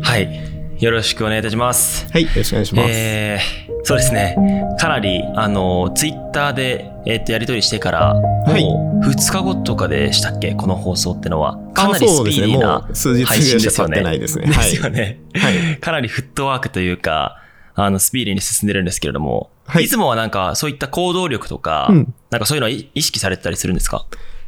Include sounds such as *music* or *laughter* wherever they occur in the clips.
はい。はい。よろしくお願いいたします。はい。よろしくお願いします。えー、そうですね。かなり、あの、ツイッターで、えっと、やり取りしてから、はいもう、2日後とかでしたっけ？この放送ってのは。かなありスピーディーな配信ですよね。ないですね。ではい。すよね。*laughs* はい。かなりフットワークというか、あの、スピーディーに進んでるんですけれども、はいいつもはなんか、そういった行動力とか、うんなんかそういうのは意識されてたりするんですか？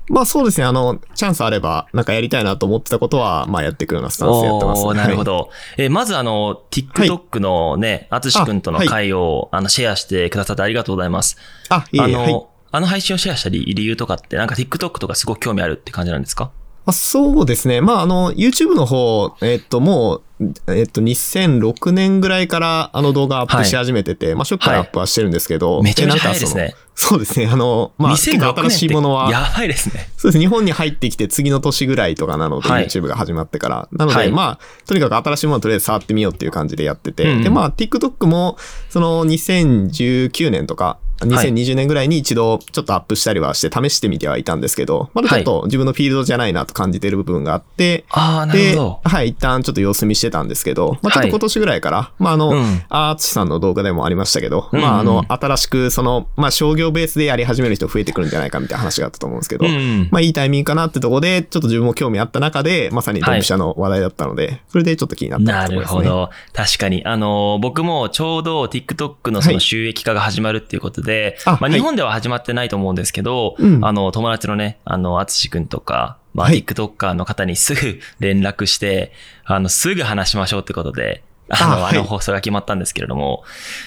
まあそうですね。あの、チャンスあれば、なんかやりたいなと思ってたことは、まあやっていくようなスタンスでやってます。おーなるほはい。ど。えーまずあの、TikTok のね、あつしくんとの回を、あの、シェアしてくださってありがとうございます。あ、いえいえ、あの、はい。あの配信をシェアした理理由とかって、なんか TikTok とかすごく興味あるって感じなんですか？まあ、そうですね。まあ、あの、YouTube の方、えっと、もう、えっと、2006年ぐらいから、あの動画アップし始めてて、まあ、初期からアップはしてるんですけど、めちゃめちゃ早いですね。そうですね。あの、まあ、結構2006新しいものは、やばいですね。そうです。日本に入ってきて次の年ぐらいとかなので、はい YouTube が始まってから。なので、はいまあ、とにかく新しいものをとりあえず触ってみようっていう感じでやってて、うんうんで、まあ、TikTok も、その2019年とか、2020年ぐらいに一度ちょっとアップしたりはして試してみてはいたんですけど、まだちょっと自分のフィールドじゃないなと感じてる部分があって、ああ、なるで。はい、一旦ちょっと様子見してたんですけど、まあちょっはいと今年ぐらいから、まああの、うんアーツさんの動画でもありましたけど、うんうんまああの、新しくその、まあ商業ベースでやり始める人増えてくるんじゃないかみたいな話があったと思うんですけど、うんうんまあいいタイミングかなってとこで、ちょっと自分も興味あった中で、まさにドンピシャの話題だったので、それでちょっと気になったね。るほど。確かに。あの、僕もちょうど TikTok のその収益化が始まるっていうことで、まああはい日本では始まってないと思うんですけど、うんあの、友達のね、あの、あつしくんとか、まあ、はい TikToker の方にすぐ連絡して、あの、すぐ話しましょうってことで、あの、ああはいの放送が決まったんですけれども、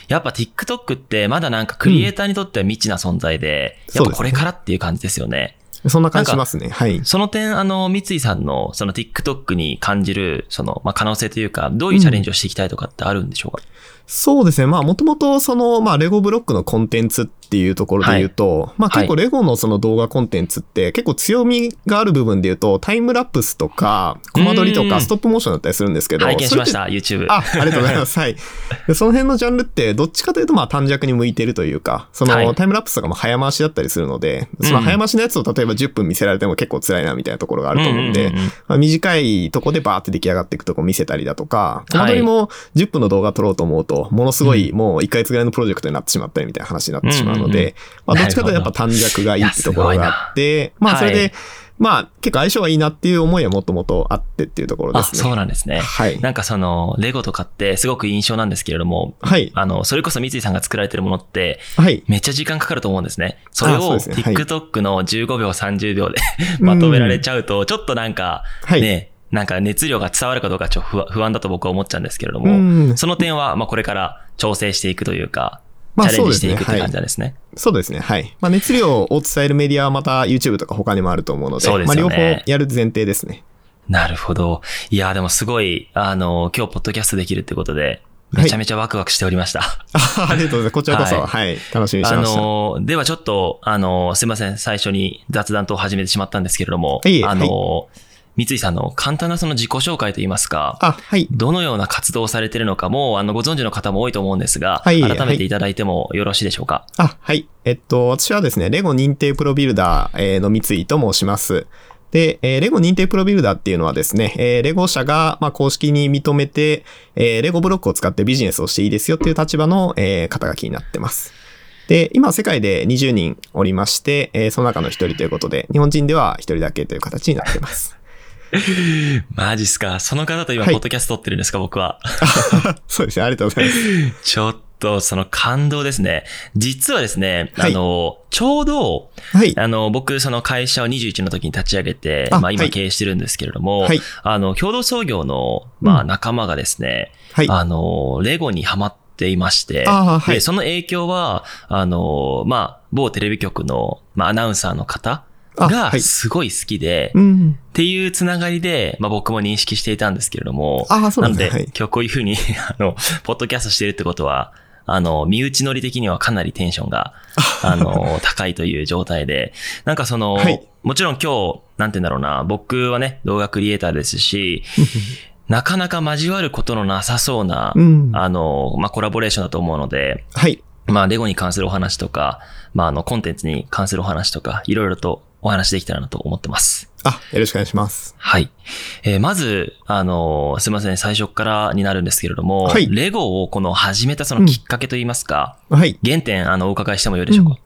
やっぱ TikTok ってまだなんかクリエイターにとっては未知な存在で、うんやっぱこれからっていう感じですよね。そんな感じしますね。はい。その点、あの、三井さんの、その TikTok に感じる、その、まあ、可能性というか、どういうチャレンジをしていきたいとかってあるんでしょうか、そうですね。まあ、もともと、その、まあ、レゴブロックのコンテンツっていうところで言うと、まあ、はい結構レゴのその動画コンテンツって、結構強みがある部分で言うと、タイムラプスとか、コマ撮りとうんか、ストップモーションだったりするんですけど、拝見しました、YouTube。あ、ありがとうございます。はい。でその辺のジャンルって、どっちかというと、まあ、短尺に向いてるというか、その、はいタイムラプスとかも早回しだったりするので、その早回しのやつを例えば10分見せられても結構辛いなみたいなところがあると思うんで、まあ、短いとこでバーって出来上がっていくとこ見せたりだとか、コマ撮りも10分の動画撮ろうと思うと、ものすごいもう1ヶ月ぐらいのプロジェクトになってしまったりみたいな話になってしまうので、まあどっちかというとやっぱ短尺がいいってところがあって、まあそれで、はいまあ結構相性がいいなっていう思いはもともとあってっていうところであ、すね。そうなんですね。はい。なんかその、レゴとかってすごく印象なんですけれども、はい。あの、それこそ三井さんが作られてるものって、はい。めっちゃ時間かかると思うんですね。それを TikTok の15秒、30秒で *laughs* まとめられちゃうと、ちょっとなんか、はいね、なんか熱量が伝わるかどうかちょっと不安だと僕は思っちゃうんですけれどうも、ん。その点は、まあこれから調整していくというか、まあチャレンジしていくって感じなんですね。そうですね。はい。まあ熱量を伝えるメディアはまた YouTube とか他にもあると思うので、そうですよねまあ両方やる前提ですね。なるほど。いや、でもすごい、あの、今日ポッドキャストできるってことで、めちゃめちゃワクワクしておりました。あありがとうございます。こちらこそ、ははいい、楽しみにしてあました。の、ではちょっと、あの、すいません。最初に雑談と始めてしまったんですけれども、いえあの、三井さんの簡単なその自己紹介といいますか、あ、はい。どのような活動をされているのかも、あの、ご存知の方も多いと思うんですが、はい改めていただいてもよろしいでしょうか？あ、はい。えっと、私はですね、レゴ認定プロビルダーえーの三井と申します。で、えーレゴ認定プロビルダーっていうのはですね、えーレゴ社が、まあ、公式に認めて、えーレゴブロックを使ってビジネスをしていいですよっていう立場の、えー肩書きになってます。で、今世界で20人おりまして、えーその中の一人ということで、日本人では一人だけという形になってます。*laughs* マジっすか。その方と今、はいポッドキャスト撮ってるんですか、僕は。*laughs* そうですね、ありがとうございます。ちょっと、その感動ですね。実はですね、はいあの、ちょうど、はい。あの、僕、その会社を21の時に立ち上げて、あまあ今はい経営してるんですけれども、はいあの、共同創業の、まあうん仲間がですね、はい。あの、レゴにハマっていまして、あはいで、その影響は、あの、まあ、某テレビ局の、まあ、アナウンサーの方あがはいすごい好きで、うん。っていうつながりで、まあ僕も認識していたんですけれども、あそうなんで、はい今日こういうふうに、*laughs* あの、ポッドキャストしてるってことは、あの、身内乗り的にはかなりテンションが、あの、高いという状態で、なんかその、はいもちろん今日、なんて言うんだろうな、僕はね、動画クリエイターですし、なかなか交わることのなさそうな、うん。あの、まあ、コラボレーションだと思うので、はい。まあ、レゴに関するお話とか、まあ、あの、コンテンツに関するお話とか、いろいろとお話できたらなと思ってます。あ、よろしくお願いします。はい。えーまず、あのーすいません、最初からになるんですけれども、はいレゴをこの始めたそのきっかけといいますか、はい。原点、あの、お伺いしてもよいでしょうか？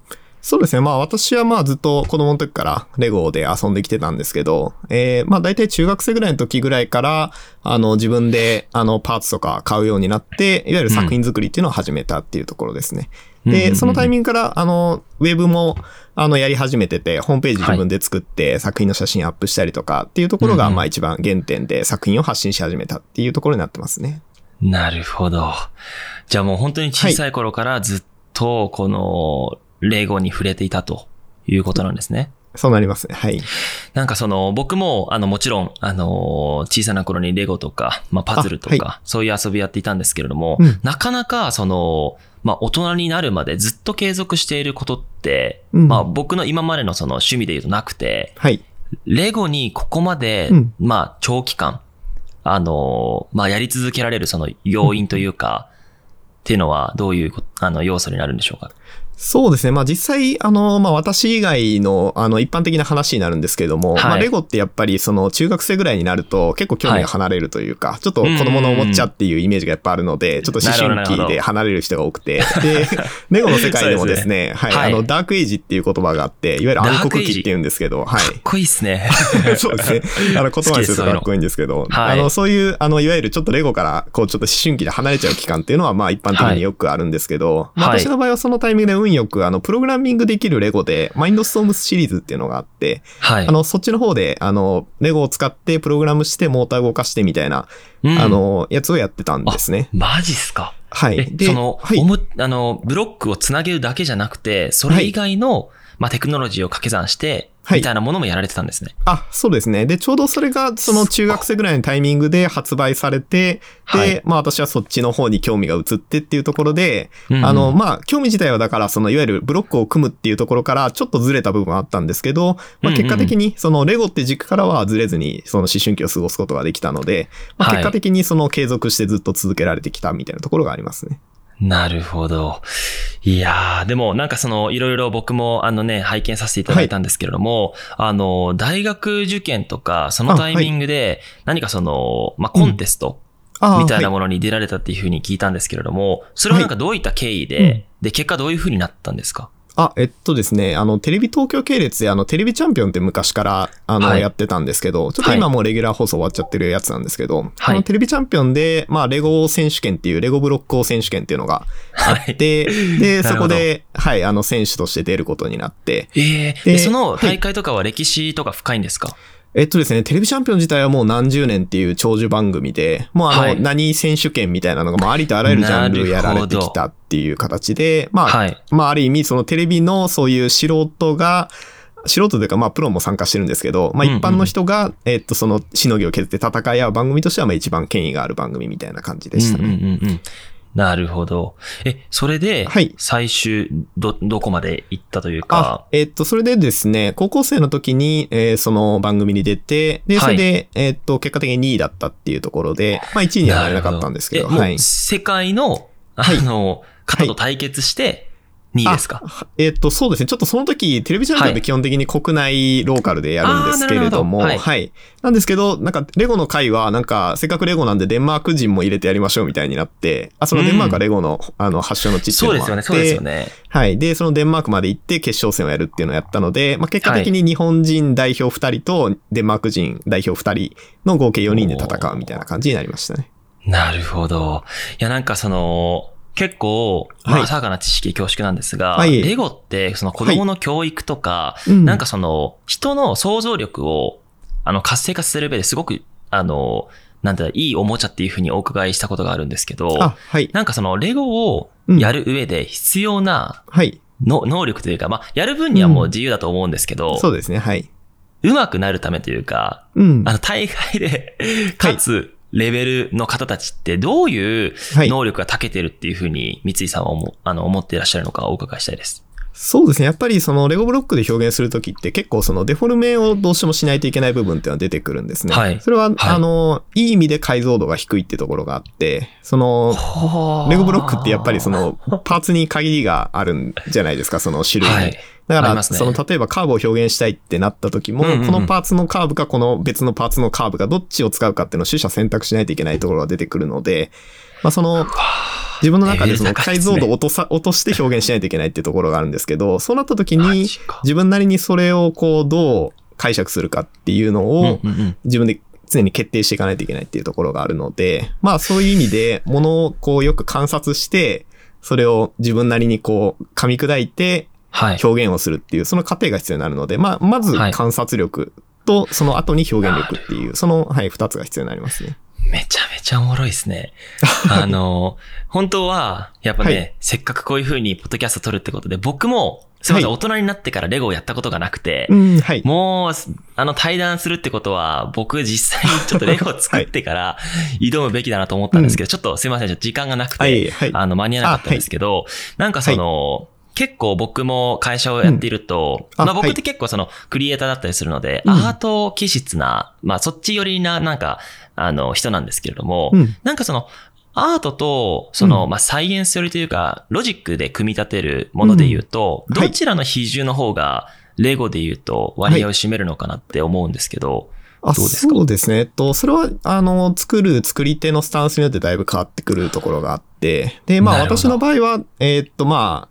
そうですね。まあ私はまあずっと子供の時からレゴで遊んできてたんですけど、えー、まあ大体中学生ぐらいの時ぐらいから、あの自分であのパーツとか買うようになって、いわゆる作品作りっていうのを始めたっていうところですね。で、うんうんうんうんそのタイミングから、あの、ウェブも、あの、やり始めてて、ホームページ自分で作って作品の写真アップしたりとかっていうところが、まあ一番原点で作品を発信し始めたっていうところになってますね。なるほど。じゃあもう本当に小さい頃からずっとこのレゴに触れていたということなんですね。そうなりますね。はい。なんかその僕もあのもちろんあの小さな頃にレゴとか、まあ、パズルとか、あはそういう遊びやっていたんですけれども、うん。なかなかそのまあ大人になるまでずっと継続していることって、うん。まあ僕の今までのその趣味で言うとなくて、はい。レゴにここまで、うん。まあ長期間、あのまあやり続けられるその要因というか、っていうのはどういうこあの要素になるんでしょうか？そうですね。まあ実際、あの、まあ私以外の、あの、一般的な話になるんですけれども、はい。まあレゴってやっぱりその中学生ぐらいになると結構興味が離れるというか、ちょっと子供のおもちゃっていうイメージがやっぱあるので、ちょっと思春期で離れる人が多くて、*laughs* で、レゴの世界でもですね、はい、はい。あの、ダークエイジっていう言葉があって、いわゆる暗黒期って言うんですけど、はい。かっこいいっすね。*laughs* そうですね。あの、言葉にするとかっこいいんですけど、はい。あの、そういう、あの、いわゆるちょっとレゴから、こう、ちょっと思春期で離れちゃう期間っていうのは、まあ、一般的によくあるんですけど、まあ、はい。私の場合はそのタイミングで運よく、あの、プログラミングできるレゴで、マインドストームスシリーズっていうのがあって、はい。あの、そっちの方で、あの、レゴを使ってプログラムしてモーター動かしてみたいな、うんあ、の、やつをやってたんですね。マジっすか？はい。え、で、その、はいお。も、あの、ブロックをつなげるだけじゃなくて、それ以外の、まあ、テクノロジーを掛け算して、はいみたいなものもやられてたんですね。あ、そうですね。で、ちょうどそれが、その中学生ぐらいのタイミングで発売されて、で、はいまあ私はそっちの方に興味が移ってっていうところで、うんうんあの、まあ、興味自体はだから、その、いわゆるブロックを組むっていうところから、ちょっとずれた部分はあったんですけど、まあ、結果的に、その、レゴって軸からはずれずに、その思春期を過ごすことができたので、まあ、はい結果的にその継続してずっと続けられてきたみたいなところがありますね。なるほど。いやー、でもなんかその、いろいろ僕もあのね、拝見させていただいたんですけれども、あの、大学受験とか、そのタイミングで、何かその、まあ、コンテストあみたいなはものに出られたっていうふうに聞いたんですけれども、それはなんかどういった経緯で、うん。で、結果どういうふうになったんですか？あ、えっとですね、あの、テレビ東京系列で、あの、テレビチャンピオンって昔から、あの、はい。やってたんですけど、ちょっと今もうレギュラー放送終わっちゃってるやつなんですけど、はい。あの、テレビチャンピオンで、まあ、レゴ選手権っていう、レゴブロック王選手権っていうのがあはい。って、で、*laughs* なるほど。そこで、はい、あの、選手として出ることになって、ええでで、そのはい。大会とかは歴史とか深いんですか、えっとですね、テレビチャンピオン自体はもう何十年っていう長寿番組で、もうあの、はい何選手権みたいなのが、もうありとあらゆるジャンルやられてきたっていう形で、まあ、はい。まあ、ある意味、そのテレビのそういう素人が、素人というか、まあ、プロも参加してるんですけど、まあ、うんうん一般の人が、えっと、その、しのぎを削って戦い合う番組としては、まあ、一番権威がある番組みたいな感じでしたね。うんうんうんうん。なるほど。え、それではい、最終、ど、どこまで行ったというあか、、えっと、それでですね、高校生の時に、えーその番組に出て、で、それで、えっと、結果的に2位だったっていうところで、まあ、1位にはなれなかったんですけど、なるほはい。世界の、あはい。の、方と対決して、2位ですか、あえっと、そうですね。ちょっとその時、テレビチャンネルって基本的に国内ローカルでやるんですけれども、あーなるほどは。はいいなんですけど、なんか、レゴの回は、なんか、せっかくレゴなんでデンマーク人も入れてやりましょうみたいになって、あ、そのデンマークはレゴの、あの、発祥の地っていうのもあそうですよね、そうですよね。はい。で、そのデンマークまで行って決勝戦をやるっていうのをやったので、まあ、結果的に日本人代表2人とデンマーク人代表2人の合計4人で戦うみたいな感じになりましたね。なるほど。いや、なんかその、結構、まあ、はい浅はかな知識恐縮なんですが、はいレゴって、その子供の教育とか、うんなんかその、人の想像力を、あの、活性化する上ですごく、あの、なんていいいおもちゃっていうふうにお伺いしたことがあるんですけど、あ、はい。なんかその、レゴをうんやる上で必要なはい。の、能力というか、まあ、やる分にはもう自由だと思うんですけど、そうですね。はい。上手くなるためというか、うん。あの、大会で、かつ、レベルの方たちってどういうはい。能力が長けてるっていうふうに三井さんは思うあの思っていらっしゃるのかお伺いしたいです。そうですね。やっぱりそのレゴブロックで表現するときって結構そのデフォルメをどうしてもしないといけない部分っていうのは出てくるんですね。はいそれは、はいあの、いい意味で解像度が低いってところがあって、その、レゴブロックってやっぱりそのパーツに限りがあるんじゃないですか、その種類に。はいだから、その例えばカーブを表現したいってなった時も、このパーツのカーブかこの別のパーツのカーブかどっちを使うかっていうのを取捨選択しないといけないところが出てくるので、まあその、自分の中でその解像度を落とさ、落として表現しないといけないっていうところがあるんですけど、そうなった時に自分なりにそれをこうどう解釈するかっていうのを自分で常に決定していかないといけないっていうところがあるので、まあそういう意味で物をこうよく観察して、それを自分なりにこう噛み砕いてはい。表現をするっていう、その過程が必要になるので、まあまずはい観察力とその後に表現力っていう、その、はい、二つが必要になりますね。めちゃめちゃおもろいですね。*laughs* あの、本当は、やっぱね、はい。せっかくこういう風にポッドキャスト撮るってことで、僕も、すみません、はい。大人になってからレゴをやったことがなくて、うん、はい。もう、あの、対談するってことは、僕実際にちょっとレゴを作ってから *laughs* 挑むべきだなと思ったんですけど、ちょっとすいません、ちょっと時間がなくて。あの、間に合わなかったんですけど、なんかその、結構僕も会社をやっていると、まあ僕うん。あはい。って結構そのクリエイターだったりするので、うん。アート気質な、まあそっち寄りななんか、あの人なんですけれども、うん。なんかその、アートと、その、うん。まあ、サイエンス寄りというか、ロジックで組み立てるもので言うと、どちらの比重の方が、レゴで言うと割合を占めるのかなって思うんですけど、あどうですか？そうですね。えっと、それは、あの、作る作り手のスタンスによってだいぶ変わってくるところがあって、で、まあ私の場合は、えーっと、まあ、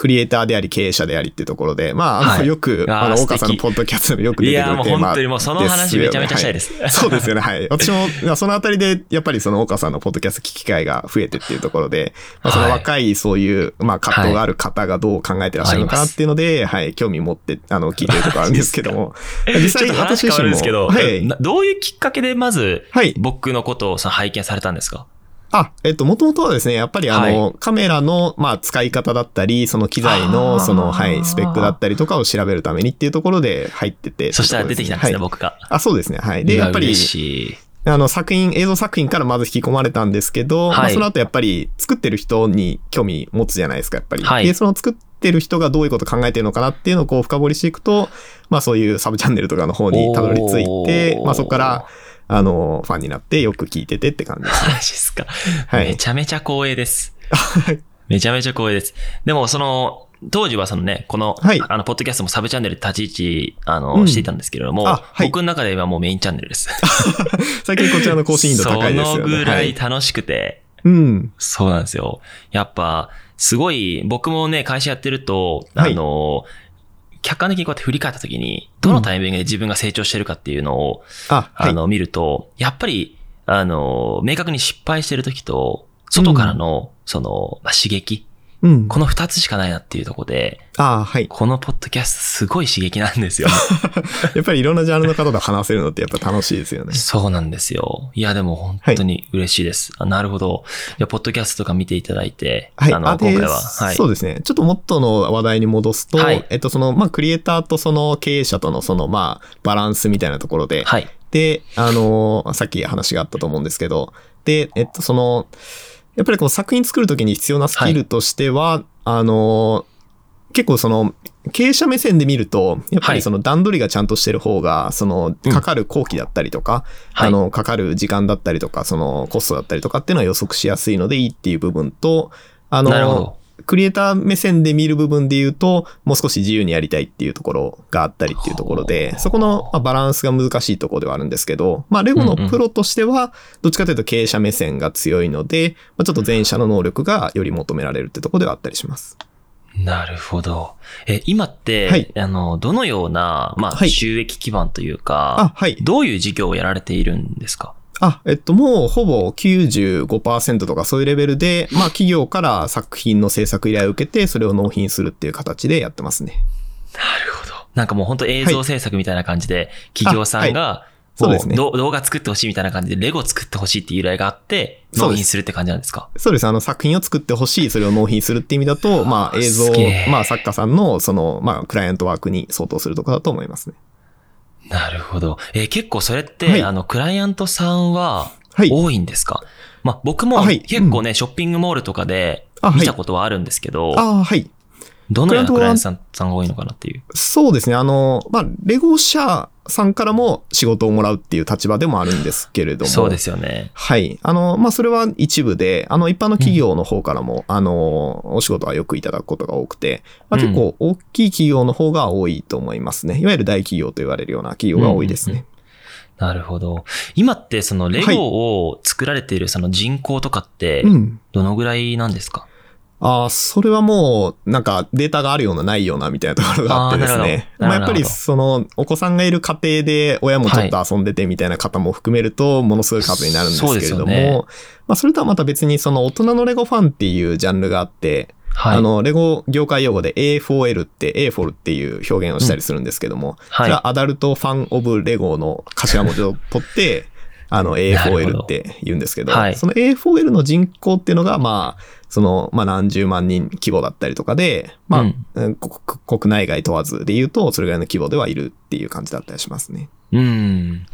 クリエイターであり経営者でありっていうところで、まあ、あの、はいよく、あの、岡さんのポッドキャストでもよく出いや、てくるテーマもう本当にもうその話めちゃめちゃしたいです。はい *laughs* そうですよね。はい。私も、まあそのあたりで、やっぱりその岡さんのポッドキャスト聞く機会が増えてっていうところで、まあ、そのはい若いそういう、まあ葛藤がある方がどう考えてらっしゃるのかなっていうので、はい、興味持って、あの、聞いてるところあるんですけども、*laughs* 実ちょっ際と話変わるんですけど、はい。などういうきっかけでまず、はい。僕のことをさ拝見されたんですか？あ、えっと、もともとはですね、やっぱりあの、はカメラの、まあ、使い方だったり、その機材の、その、はい、スペックだったりとかを調べるためにっていうところで入ってて。そしたら出てきたんですね、はい僕が。あ、そうですね。はい。で、いやっぱり。あの、作品、映像作品からまず引き込まれたんですけど、まあ、はいその後やっぱり、作ってる人に興味持つじゃないですか、やっぱり。はいで、その作ってる人がどういうこと考えてるのかなっていうのをこう深掘りしていくと、まあそういうサブチャンネルとかの方にたどり着いてまあそこから、あの、ファンになってよく聞いててって感じですね。*laughs* マジっすか。はいめちゃめちゃ光栄です。めちゃめちゃ光栄です。でも、その、当時はそのね、この、はいあの、ポッドキャストもサブチャンネルで立ち位置、あの、うんしていたんですけれども、あはい僕の中ではもうメインチャンネルです。*laughs* 最近こちらの更新頻度高いですよね。そのぐらはい楽しくて、うん。そうなんですよ。やっぱ、すごい、僕もね、会社やってると、あはいの、客観的にこうやって振り返った時に、どのタイミングで自分が成長してるかっていうのを、あ、はい。あの、見ると、やっぱり、あの、明確に失敗してる時と、外からの、その、まあ、刺激、うん。この二つしかないなっていうところで、あはい。このポッドキャストすごい刺激なんですよ。*laughs* やっぱりいろんなジャンルの方と話せるのってやっぱ楽しいですよね。そうなんですよ。いや、でも本当に嬉しいです。あなるほど。いや、ポッドキャストとか見ていただいて、はい。あの、で今回は、はい。そうですね。ちょっともっとの話題に戻すと、はいえっと、その、まあ、クリエイターとその経営者とのその、まあ、バランスみたいなところで、はい。で、あのーさっき話があったと思うんですけど、で、えっと、その、やっぱりこの作品作るときに必要なスキルとしては、あのー結構その、経営者目線で見ると、やっぱりその段取りがちゃんとしてる方が、その、うん。かかる工期だったりとか、はい。あの、かかる時間だったりとか、その、コストだったりとかっていうのは予測しやすいのでいいっていう部分と、あのクリエイター目線で見る部分で言うと、もう少し自由にやりたいっていうところがあったりっていうところで、そこのまあバランスが難しいところではあるんですけど、まあ、レゴのプロとしては、どっちかというと経営者目線が強いので、まあ、ちょっと前者の能力がより求められるってところではあったりします。なるほど。え、今って、はいあの、どのような、まあ、はい収益基盤というか、あ、はい。どういう事業をやられているんですか？あ、えっと、もうほぼ95%とかそういうレベルで、まあ企業から作品の制作依頼を受けて、それを納品するっていう形でやってますね。なるほど。なんかもう本当映像制作みたいな感じで、企業さんが、もそうですねど動画作ってほしいみたいな感じで、レゴ作ってほしいっていう依頼があって、そうです納品するって感じなんですか？そうです。あの作品を作ってほしい、それを納品するっていう意味だと、まあ映像まあ作家さんのその、まあクライアントワークに相当するところだと思いますね。なるほど。えー結構それって、はいあの、クライアントさんははい。多いんですか、まあ、僕もあはい結構ね、ショッピングモールとかで見たことはあるんですけど、ああ、はい。どのようなクライアントさんさんが多いのかなっていう。そうですね。あの、まあ、レゴ社さんからも仕事をもらうっていう立場でもあるんですけれども。そうですよね。はい。あの、まあ、それは一部で、あの、一般の企業の方からも、あの、お仕事はよくいただくことが多くて、まあ、うん結構大きい企業の方が多いと思いますね。いわゆる大企業と言われるような企業が多いですね。なるほど。今ってそのレゴを作られているその人口とかってうん。どのぐらいなんですか、ああ、それはもう、なんかデータがあるようなないようなみたいなところがあってですね。あまあ、やっぱりその、お子さんがいる家庭で親もちょっと遊んでてみたいな方も含めると、ものすごい数になるんですけれども、ね。まあ、それとはまた別にその大人のレゴファンっていうジャンルがあって、はい。あの、レゴ業界用語で A4L って A4 っていう表現をしたりするんですけども、はい。それは Adult Fan of LEGO の頭文字を取って、あのなるほ A4L ど。って言うんですけど、はい。その A4L の人口っていうのが、まあ、その、まあ何十万人規模だったりとかで、まあ、うんうん国国内外問わずで言うと、それぐらいの規模ではいるっていう感じだったりしますね。うん。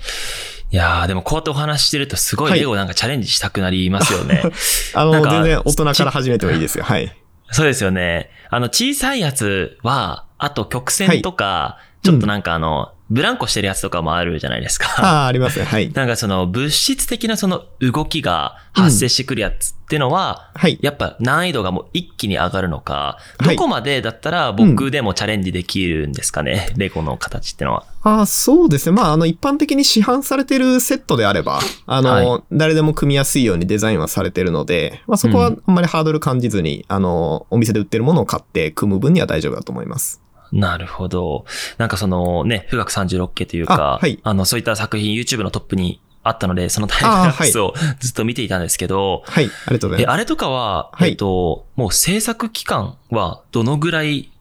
いやーでもこうやってお話ししてるとすごいはいレゴなんかチャレンジしたくなりますよね。*laughs* あの、なんか全然大人から始めてもいいですよ。はい。*laughs* そうですよね。あの小さいやつは、あと曲線とか、ちょっとなんかあの、ブランコしてるやつとかもあるじゃないですか。ああ、ありますね。はい。なんかその物質的なその動きが発生してくるやつってのは、はい。やっぱ難易度がもう一気に上がるのか、はいどこまでだったら僕でもチャレンジできるんですかね、レゴの形ってのは。ああ、そうですね。まあ、あの、一般的に市販されてるセットであれば、あの、は誰でも組みやすいようにデザインはされてるので、まあ、そこはうんあんまりハードル感じずに、あの、お店で売ってるものを買って組む分には大丈夫だと思います。なるほど。なんかそのね、富岳36系というか、あはいあの、そういった作品 YouTube のトップにあったので、そのタイムラプスをずっと見ていたんですけど、はい。ありがとうございえ、ます。あれとかは、はいえっと、もう制作期間はどのぐらい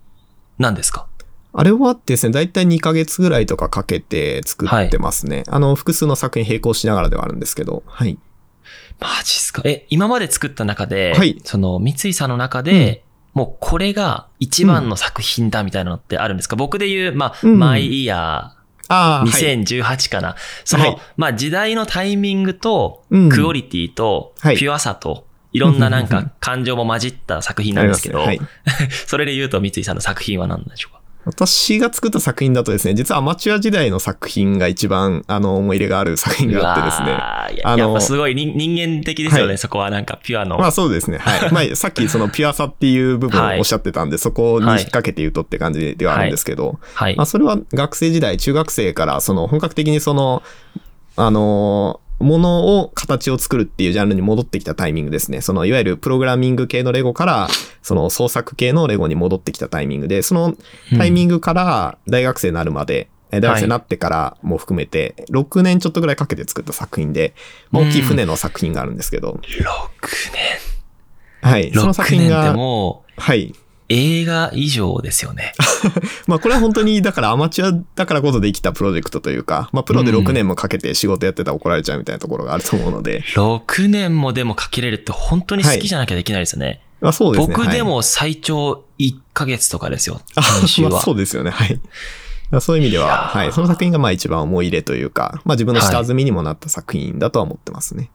なんですか？あれはですね、だいたい2ヶ月ぐらいとかかけて作ってますね。あの、複数の作品並行しながらではあるんですけど、はい。マジっすか？え、今まで作った中で、はいその、三井さんの中で、もうこれが一番の作品だみたいなのってあるんですか、僕で言う、まあ、うん。マイイヤーはい。2018かな。その、はい。まあ、時代のタイミングと、うん。クオリティと、はい。ピュアさと、いろんななんか感情も混じった作品なんですけど。*laughs* それで言うと三井さんの作品は何なんでしょうか？私が作った作品だとですね、実はアマチュア時代の作品が一番、あの、思い入れがある作品があってですね。あのやっぱすごい人人間的ですよね、はいそこはなんかピュアの。まあそうですね。はい。*laughs* まあさっきそのピュアさっていう部分をおっしゃってたんで、そこに引っ掛けて言うとって感じではあるんですけど、はいまあ。それは学生時代、中学生からその本格的にその、あのーものを形を作るっていうジャンルに戻ってきたタイミングですね。そのいわゆるプログラミング系のレゴから、その創作系のレゴに戻ってきたタイミングで、そのタイミングから大学生になるまで、え大学生になってからも含めて、6年ちょっとぐらいかけて作った作品で、まあ大きい船の作品があるんですけど、6はい。年。その作6年って品が、もうはい。映画以上ですよね。*laughs* まあこれは本当にだからアマチュアだからこそできたプロジェクトというか、まあプロで6年もかけて仕事やってたら怒られちゃうみたいなところがあると思うので、6年もでもかけれるって本当に好きじゃなきゃできないですよね。まあそうですね。僕ではい、も最長1ヶ月とかですよ。は。*laughs* まあそうですよね。はい。まあそういう意味では、はい。その作品がまあ一番思い入れというか、まあ自分の下積みにもなった作品だとは思ってますね。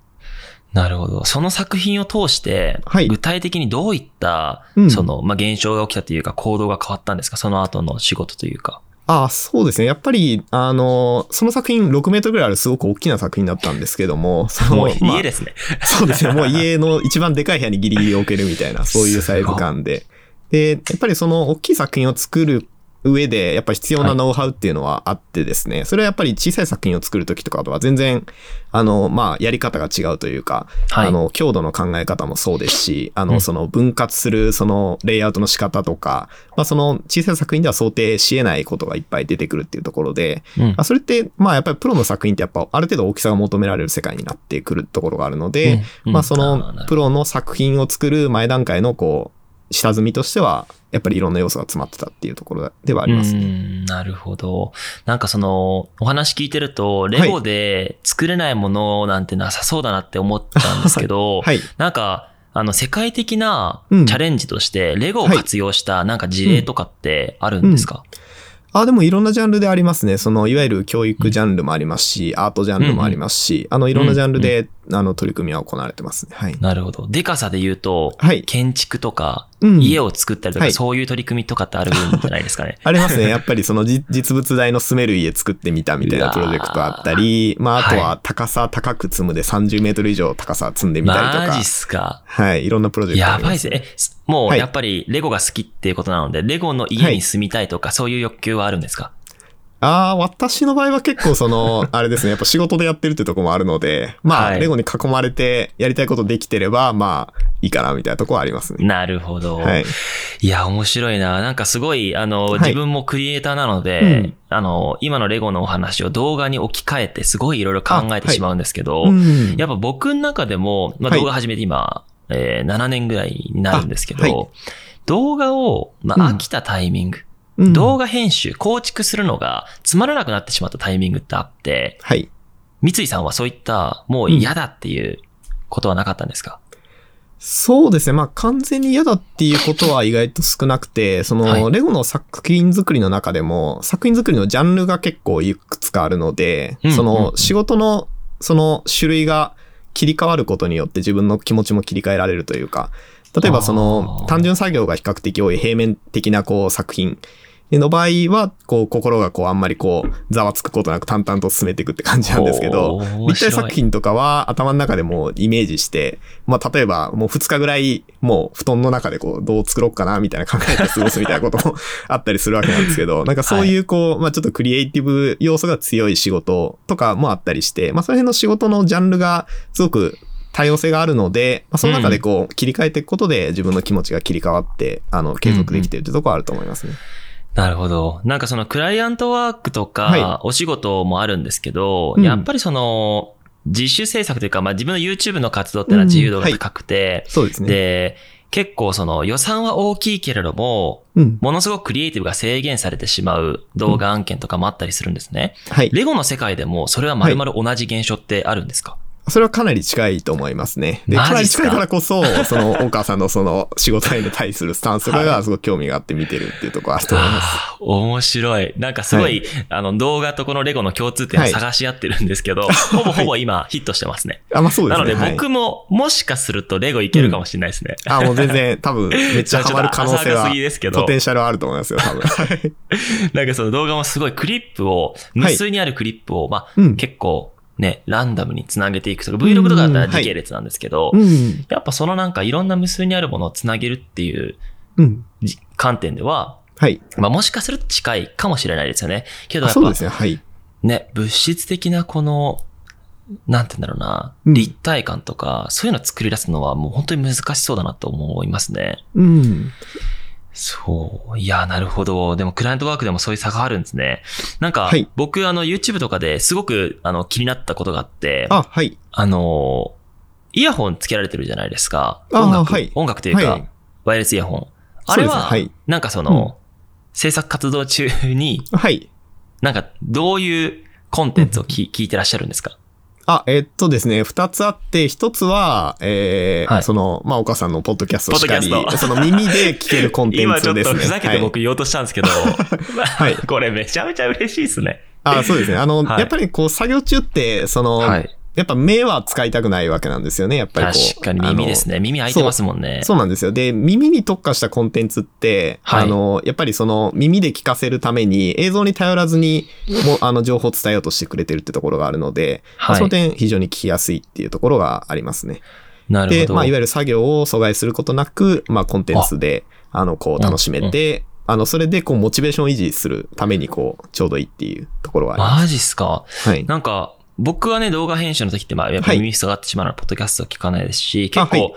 なるほど。その作品を通して、はい具体的にどういった、うんその、まあ、現象が起きたというか、行動が変わったんですか？その後の仕事というか。ああ、そうですね。やっぱり、あの、その作品6メートルぐらいあるすごく大きな作品だったんですけども、そのもうまあ家ですね。そうですね。もう家の一番でかい部屋にギリギリ置けるみたいな、そういうサイズ感で。で、やっぱりその大きい作品を作る上で、やっぱ必要なノウハウっていうのはあってですね、それはやっぱり小さい作品を作るときとかとは全然、あの、まあ、やり方が違うというか、はい。あの、強度の考え方もそうですし、あの、うん。その分割するそのレイアウトの仕方とか、まあ、その小さい作品では想定し得ないことがいっぱい出てくるっていうところで、うん。あそれって、まあやっぱりプロの作品ってやっぱある程度大きさが求められる世界になってくるところがあるので、うん。うん。まあそのプロの作品を作る前段階のこう、下積みとしては、やっぱりいろんな要素が詰まってたっていうところではありますうね。んなるほど。なんかその、お話聞いてると、レゴで作れないものなんてなさそうだなって思ったんですけど、*laughs* はい。なんか、あの、世界的なうんチャレンジとして、レゴを活用したなんか事例とかってあるんですか、あ、でもいろんなジャンルでありますね。その、いわゆる教育ジャンルもありますし、アートジャンルもありますし、あの、いろんなジャンルで、あの、取り組みは行われてますね。はい。なるほど。でかさで言うと、はい。建築とか、うん家を作ったりとか、はいそういう取り組みとかってあるんじゃないですかね。*laughs* ありますね。やっぱりそのじ実物大の住める家作ってみたみたいなプロジェクトあったり、まああとはは高さ高く積むで30メートル以上高さ積んでみたりとかマジっ。すか。はい。いろんなプロジェクトやばいですね。もうはいやっぱりレゴが好きっていうことなので、レゴの家に住みたいとか、そういう欲求はあるんですか？ああ、私の場合は結構その、*laughs* あれですね、やっぱ仕事でやってるってとこもあるので、まあ、はい。レゴに囲まれてやりたいことできてれば、まあ、いいかなみたいなとこはありますね。なるほど。はい。いや、面白いな。なんかすごい、あの、はい。自分もクリエイターなので、うん。あの、今のレゴのお話を動画に置き換えて、すごいいろいろ考えてしまうんですけど、うん。やっぱ僕の中でも、まあ、はい。動画始めて今、えー7年ぐらいになるんですけど、あはい。動画を、まうん。あ、飽きたタイミング、うん動画編集、構築するのがつまらなくなってしまったタイミングってあって、はい。三井さんはそういった、もう嫌だっていうことはなかったんですか、そうですね。まあ、完全に嫌だっていうことは意外と少なくて、その、はい。レゴの作品作りの中でも、作品作りのジャンルが結構いくつかあるので、うんうんうその、ん。仕事の、その種類が切り替わることによって自分の気持ちも切り替えられるというか、例えばそあのー、単純作業が比較的多い平面的なこう作品の場合は、こう、心がこう、あんまりこう、ざわつくことなく淡々と進めていくって感じなんですけど立体作品とかは頭の中でもうイメージして、まあ、例えばもう2日ぐらい、もう布団の中でこう、どう作ろうかな、みたいな考えて過ごすみたいなこともあったりするわけなんですけど、*laughs* なんかそういうこう、まあ、ちょっとクリエイティブ要素が強い仕事とかもあったりして、まあ、その辺の仕事のジャンルがすごく多様性があるので、まあ、その中でこう、切り替えていくことで自分の気持ちが切り替わって、あの、継続できているというところはあると思いますね。なるほど。なんかそのクライアントワークとかは、お仕事もあるんですけど、うんやっぱりその、自主制作というか、まあ自分の YouTube の活動っていうのは自由度が高くて、そうですね。で、結構その予算は大きいけれども、うん。ものすごくクリエイティブが制限されてしまう動画案件とかもあったりするんですね。はい。レゴの世界でもそれは丸々同じ現象ってあるんですか、それはかなり近いと思いますね。で、か？かなり近いからこそ、その、大川さんのその、仕事へに対するスタンスとかがすごく興味があって見てるっていうところあると思います。あー面白い。なんかすごい、あの動画とこのレゴの共通点を探し合ってるんですけど、*laughs* ほぼほぼ今ヒットしてますね。あ、まあそうですね。なのではい僕ももしかするとレゴいけるかもしれないですね。あ、もう全然多分めっちゃハマる可能性はポテンシャルはあると思いますよ、多分。*laughs* はいなんかその動画もすごいクリップを、無数にあるクリップを、まあ、うん結構ね、ランダムにつなげていくとか、Vlog とかだったら時系列なんですけど、うん。やっぱそのなんかいろんな無数にあるものをつなげるっていう観点では、はい。まあもしかすると近いかもしれないですよね。けどやっぱあそうですね。はい。ね、物質的なこの、なんて言うんだろうな、うん立体感とか、そういうのを作り出すのはもう本当に難しそうだなと思いますね。うん。そう。いや、なるほど。でも、クライアントワークでもそういう差があるんですね。なんか、はい僕、あの、YouTube とかですごく、あの、気になったことがあって、ああ、はい。の、イヤホンつけられてるじゃないですか。あ音楽、はい音楽というか、はいワイヤレスイヤホン。あれは、はいなんかその、制作活動中に、はい。なんか、どういうコンテンツをき、聞いてらっしゃるんですか？あ、えっとですね、二つあって、一つは、えーはいその、まあ、岡さんのポッドキャストしかりその耳で聞けるコンテン今ちょっツですね。*laughs* とふざけて僕言おうとしたんですけど、*laughs* はい *laughs* これめちゃめちゃ嬉しいですね。あ、そうですね。あの、はいやっぱりこう、作業中って、その、はい。やっぱ目は使いたくないわけなんですよね、やっぱりこう。確かに耳ですね。耳開いてますもんね。そうなんですよ。で、耳に特化したコンテンツって、はいあの、やっぱりその耳で聞かせるために映像に頼らずに、もうあの情報を伝えようとしてくれてるってところがあるので、まあはいその点非常に聞きやすいっていうところがありますね。で、なるほど。まあ、いわゆる作業を阻害することなく、まあ、コンテンツで、あの、こう、楽しめて、あの、それで、こう、モチベーションを維持するために、こう、ちょうどいいっていうところはありまマジっすか？す。はい。なんか、僕はね、動画編集の時って、まあ、やっぱり耳塞がってしまうのは、ポッドキャストを聞かないですし、結構、あはい思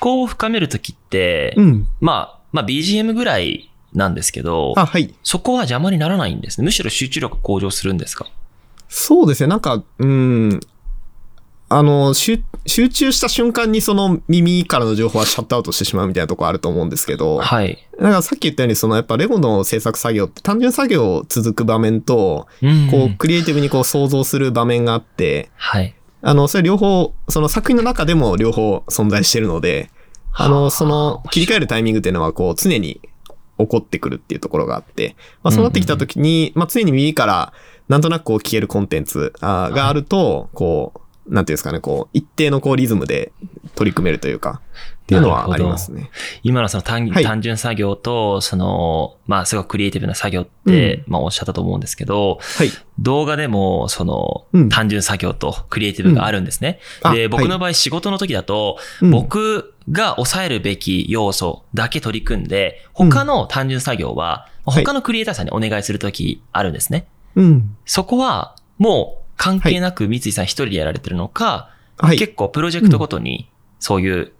考を深める時って、うん。まあ、まあ、BGM ぐらいなんですけど、あ、はい。そこは邪魔にならないんですね。むしろ集中力向上するんですか？そうですね。なんか、うん。あの、集集中した瞬間にその耳からの情報はシャットアウトしてしまうみたいなとこあると思うんですけど、はい。なんかさっき言ったように、そのやっぱレゴの制作作業って単純作業続く場面と、うんこう、クリエイティブにこう想像する場面があって、はい。あの、それ両方、その作品の中でも両方存在してるので、あはあの、その切り替えるタイミングっていうのはこう常に起こってくるっていうところがあって、まあそうなってきた時に、まあ常に耳からなんとなくこう聞けるコンテンツがあると、こう、なんていうんですかね、こう、一定のこうリズムで取り組めるというか、っていうのはありますね。今のその単,、はい単純作業と、その、まあすごくクリエイティブな作業って、まあおっしゃったと思うんですけど、はい。動画でも、そのうん、単純作業とクリエイティブがあるんですね。で、うんあはい僕の場合仕事の時だと、うん僕が抑えるべき要素だけ取り組んで、他の単純作業は、はい他のクリエイターさんにお願いする時あるんですね。うん。そこは、もう関係なく三井さん一人でやられてるのか、はい。結構プロジェクトごとに、そういう、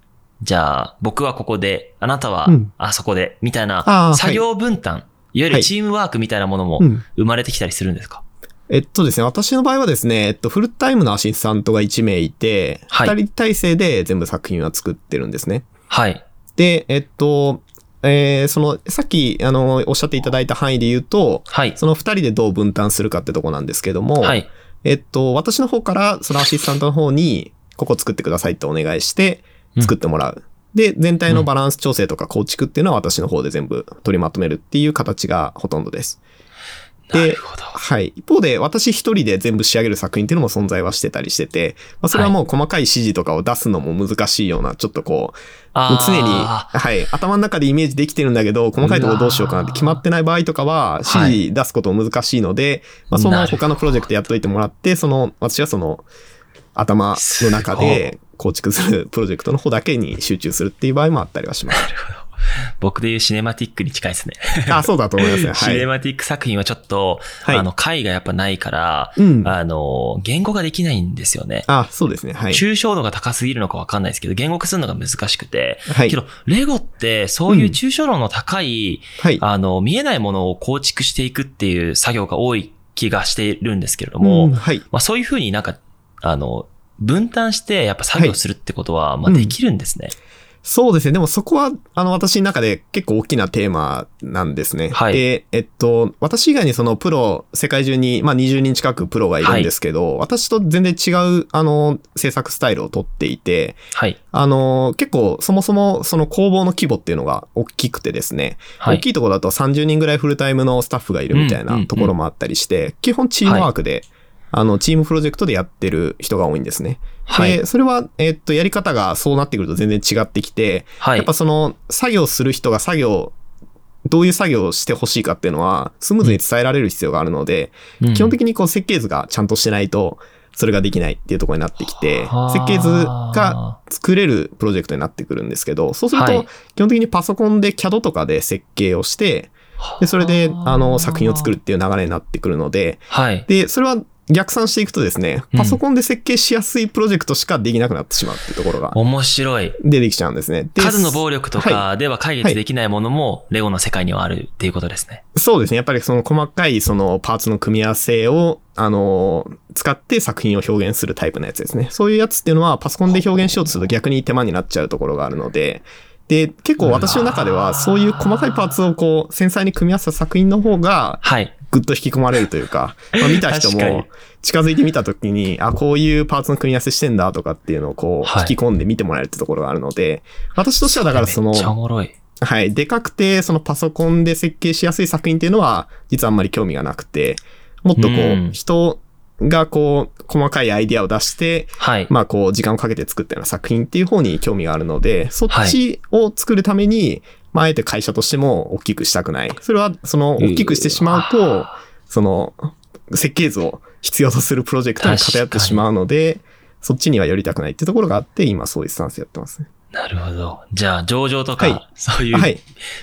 じゃあ、僕はここで、あなたはうんあそこで、みたいあなー、作業分担、い、わゆはいるチームワークみたいなものもうん生まれてきたりするんですか、えっとですね、私の場合はですね、えっと、フルタイムのアシスタントが1名いて、はい2人体制で全部作品は作ってるんですね。はい。で、えっと、えーその、さっき、あの、おっしゃっていただいた範囲で言うと、はい。その2人でどう分担するかってとこなんですけども、はい。えっと、私の方から、そのアシスタントの方に、ここ作ってくださいってお願いして、作ってもらう。で、全体のバランス調整とか構築っていうのは私の方で全部取りまとめるっていう形がほとんどです。でなるほど。はい。一方で、私一人で全部仕上げる作品っていうのも存在はしてたりしてて、まあ、それはもう細かい指示とかを出すのも難しいような、ちょっとこう、もう常に、あはい、頭の中でイメージできてるんだけど、細かいところどうしようかなって決まってない場合とかは、指示出すことも難しいので、まあ、その他のプロジェクトやっといてもらって、その、私はその、頭の中で構築するプロジェクトの方だけに集中するっていう場合もあったりはします。僕で言うシネマティックに近いですね。あ、そうだと思いますね。シはい。ネマティック作品はちょっと、はいあの、回がやっぱないから、うん。あの、言語ができないんですよね。あ、そうですね。はい。抽象度が高すぎるのかわかんないですけど、言語化するのが難しくて。はいけ。ど、レゴってそういう抽象度の高い、はい。あの、見えないものを構築していくっていう作業が多い気がしているんですけれども、うんはい。まあそういうふうになんか、あの、分担してやっぱ作業するってことは、まあうんできるんですね。そうですね。でもそこは、あの、私の中で結構大きなテーマなんですね。はいで、えっと、私以外にそのプロ、世界中に、まあ20人近くプロがいるんですけど、私と全然違う、あの、制作スタイルをとっていて、はい。あの、結構そもそもその工房の規模っていうのが大きくてですね、はい大きいところだと30人ぐらいフルタイムのスタッフがいるみたいうんうんうなんところもあったりして、基本チームワークで、あの、チームプロジェクトでやってる人が多いんですね。はい。で、それは、えっと、やり方がそうなってくると全然違ってきて、はいやっぱ。その、作業する人が作業、どういう作業をしてほしいかっていうのは、スムーズに伝えられる必要があるので、うん基本的にこう設計図がちゃんとしてないと、それができないっていうところになってきて、はあ設計図が作れるプロジェクトになってくるんですけど、そうするとはい、基本的にパソコンで CAD とかで設計をして、で、それで、あの、作品を作るっていう流れになってくるので、はい。で、それは逆算していくとですね、うんパソコンで設計しやすいプロジェクトしかできなくなってしまうっていうところが面白い。出てきちゃうんですね。で数の暴力とはかでは解決できないものも、レゴの世界にはあるっていうことですね。そうですね。やっぱりその細かいそのパーツの組み合わせを、あの、使って作品を表現するタイプのやつですね。そういうやつっていうのはパソコンで表現しようとすると逆に手間になっちゃうところがあるので、で、結構私の中ではそういう細かいパーツをこう繊細に組み合わせた作品の方がはい。ぐっと引き込まれるというか、*laughs* まあ、見た人も近づいてみたときに、あ、こういうパーツの組み合わせしてんだとかっていうのをこうはい引き込んで見てもらえるってところがあるので、私としてはだからそのめっちゃおもろい。はい。でかくて、そのパソコンで設計しやすい作品っていうのは、実はあんまり興味がなくて、もっとこうんう、人がこう、細かいアイディアを出して、はい。まあこう、時間をかけて作ったような作品っていう方に興味があるので、そっちを作るために、まああえて会社としても大きくしたくない。それは、その、大きくしてしまうと、その、設計図を必要とするプロジェクトに偏ってしまうので、そっちには寄りたくないっていうところがあって、今そういうスタンスやってますね。なるほど。じゃあ、上場とか、はいそういう、はい。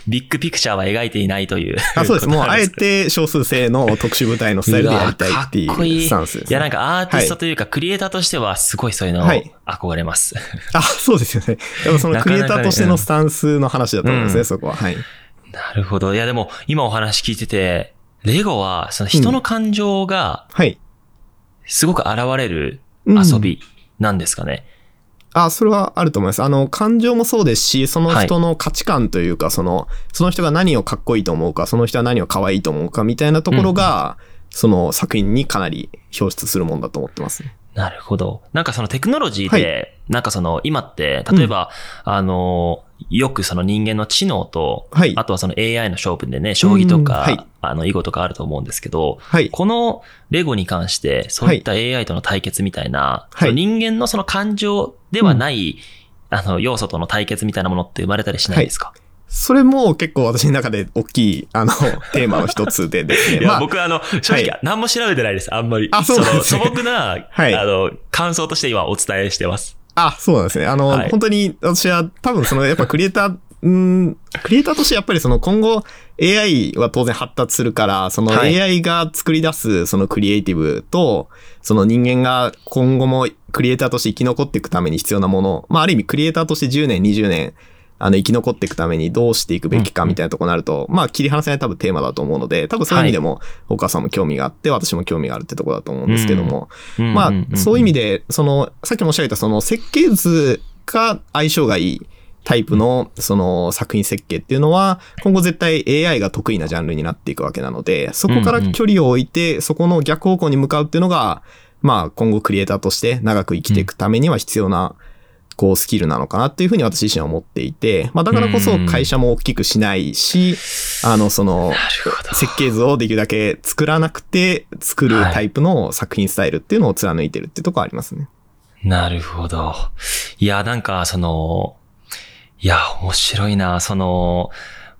ビッグピクチャーは描いていないという。あそうです。もう、*laughs* あえてて少数制の特殊部隊のスタイルでやりたいっていいいうスタンスです、いや、なんかアーティストというか、クリエイターとしては、すごいそういうの憧れます。あ、そうですよね。でもその *laughs* クリエイターとしてのスタンスの話だと思いますね、うんそこは。はい。なるほど。いや、でも、今お話聞いてて、レゴは、その人の感情が、はい。すごく現れるうん遊びなんですかね？あ、それはあると思います。あの、感情もそうですし、その人の価値観というか、その、その人が何をかっこいいと思うか、その人は何を可愛いと思うかみたいなところが、その作品にかなり表出するもんだと思ってますね。なるほど。なんかそのテクノロジーで、はなんかその今って、例えば、あの、よくその人間の知能と、はい。あとはその AI の勝負でね、将棋とか、うん。はい。あの、囲碁とかあると思うんですけど、はい。このレゴに関して、そういった AI との対決みたいな、はい。人間のその感情ではない、あの、要素との対決みたいなものって生まれたりしないですか、それも結構私の中で大きい、あの、テーマの一つでですね。いや、まあ、僕あの、正直、はい何も調べてないです、あんまり。あそうですねの素朴な、はいあの、感想として今お伝えしてます。あ、そうなんですね。あの、はい本当に私は多分そのやっぱクリエイター、うん、クリエイターとしてやっぱりその今後 AI は当然発達するから、そのはい。AI が作り出すそのクリエイティブと、その人間が今後もクリエイターとして生き残っていくために必要なもの、まあある意味クリエイターとして10年、20年、あの生き残っていくためにどうしていくべきかみたいなところになると、まあ切り離せない多分テーマだと思うので、多分そういう意味でも、岡さんも興味があって、私も興味があるってところだと思うんですけども、まあ、そういう意味で。で、その、さっき申し上げた、その設計図が相性がいいタイプの、その作品設計っていうのは、今後絶対 AI が得意なジャンルになっていくわけなので、そこから距離を置いて、そこの逆方向に向かうっていうのが、まあ、今後クリエイターとして長く生きていくためには必要な、こう、スキルなのかなっていうふうに私自身は思っていて、まあ、だからこそ会社も大きくしないし、あの、その。設計図をできるだけ作らなくて作るタイプの作品スタイルっていうのを貫いてるっていうところありますね。なるほど。いや、なんか、その、いや、面白いな。その、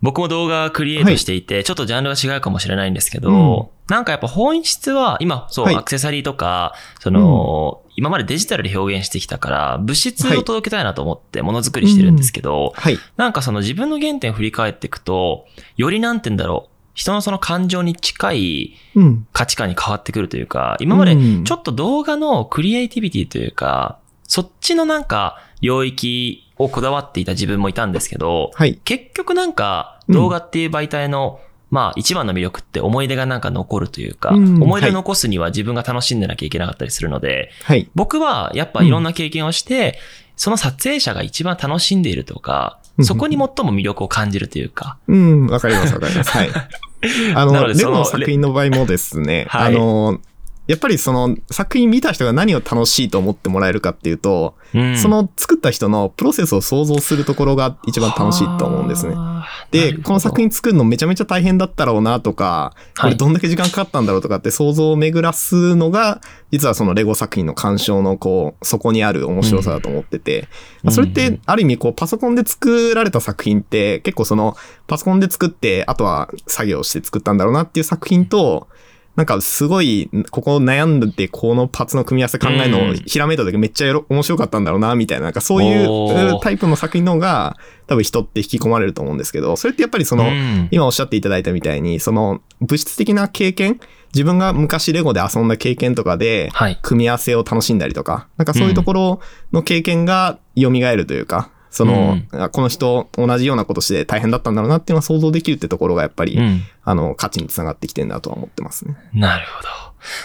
僕も動画クリエイトしていて、ちょっとジャンルは違うかもしれないんですけど、うん。なんかやっぱ本質は、今、そう、はい。アクセサリーとか、その、今までデジタルで表現してきたから、物質を届けたいなと思ってものづくりしてるんですけど、はい。なんかその自分の原点を振り返っていくと、よりなんて言うんだろう、人のその感情に近いうん。価値観に変わってくるというか、今までうん。ちょっと動画のクリエイティビティというか、そっちのなんか領域をこだわっていた自分もいたんですけど、はい。結局なんかうん動画っていう媒体の、まあ一番の魅力って思い出がなんか残るというか、うん思い出を残すには自分が楽しんでなきゃいけなかったりするので、はい。僕はやっぱいろんな経験をして、その撮影者が一番楽しんでいるとか、うんそこに最も魅力を感じるというか、うん、わかります、わかります。はい。*laughs* あの、のでそのゴの作品の場合もですね、はいあの、やっぱりその作品見た人が何を楽しいと思ってもらえるかっていうと、うん。その作った人のプロセスを想像するところが一番楽しいと思うんですね。はあで、この作品作るのめちゃめちゃ大変だったろうなとか、これどんだけ時間かかったんだろうとかって想像を巡らすのが、実はそのレゴ作品の鑑賞のこう、そこにある面白さだと思ってて、まあそれってある意味こうパソコンで作られた作品って結構そのパソコンで作って、あとは作業して作ったんだろうなっていう作品と、なんかすごい、ここ悩んでこのパーツの組み合わせ考えるのをうん。ひらめいた時めっちゃ面白かったんだろうな、みたいな、なんかそういおうータイプの作品の方が多分人って引き込まれると思うんですけど、それってやっぱりその、うん。今おっしゃっていただいたみたいに、その物質的な経験、自分が昔レゴで遊んだ経験とかで、はい。組み合わせを楽しんだりとか、なんかそういうところの経験が蘇るというか、その、あこの人同じようなことして大変だったんだろうなっていうのは想像できるってところがやっぱり、うん。あの、価値につながってきてるんだとは思ってますね。なるほど。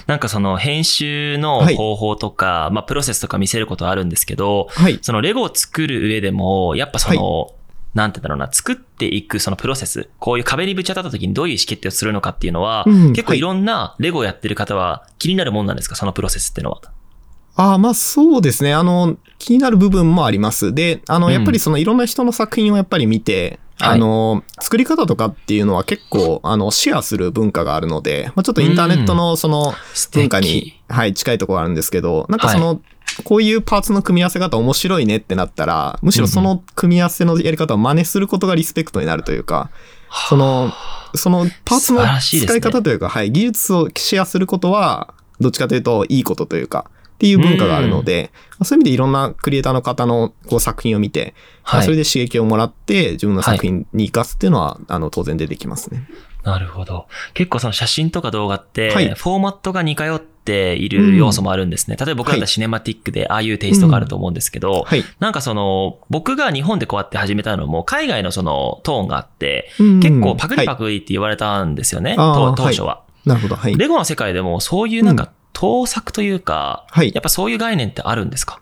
なんかその編集のはい方法とか、まあプロセスとか見せることはあるんですけど、はい。そのレゴを作る上でも、やっぱその、なんてだろうな、作っていくそのプロセス、こういう壁にぶち当たった時にどういう意思決定をするのかっていうのは、うん結構いろんなレゴをやってる方は気になるもんなんですか、そのプロセスっていうのは。ああ、まあそうですね。あの、気になる部分もあります。で、あの、うん。やっぱりそのいろんな人の作品をやっぱり見て、はい。あの、作り方とかっていうのは結構、あの、シェアする文化があるので、まあちょっとインターネットのその文化に、はい、近いところがあるんですけど、なんかその、こういうパーツの組み合わせ方面白いねってなったら、むしろその組み合わせのやり方を真似することがリスペクトになるというか、その、そのパーツの使い方というか、はい、技術をシェアすることは、どっちかというといいことというか、っていう文化があるので、まあそういう意味でいろんなクリエイターの方のこう作品を見て、まあはいそれで刺激をもらって自分の作品に活かすっていうのは、あの、当然出てきますね。なるほど。結構その写真とか動画って、はいフォーマットが似通っている要素もあるんですね。例えば僕だったらシネマティックでああいうテイストがあると思うんですけど、はい。なんかその、僕が日本でこうやって始めたのも、海外のそのトーンがあって、うん結構パクリパはクリって言われたんですよね、あーと当初は。いなるほど。はい。レゴの世界でもそういうなんか盗作というか、はい。やっぱそういう概念ってあるんですか？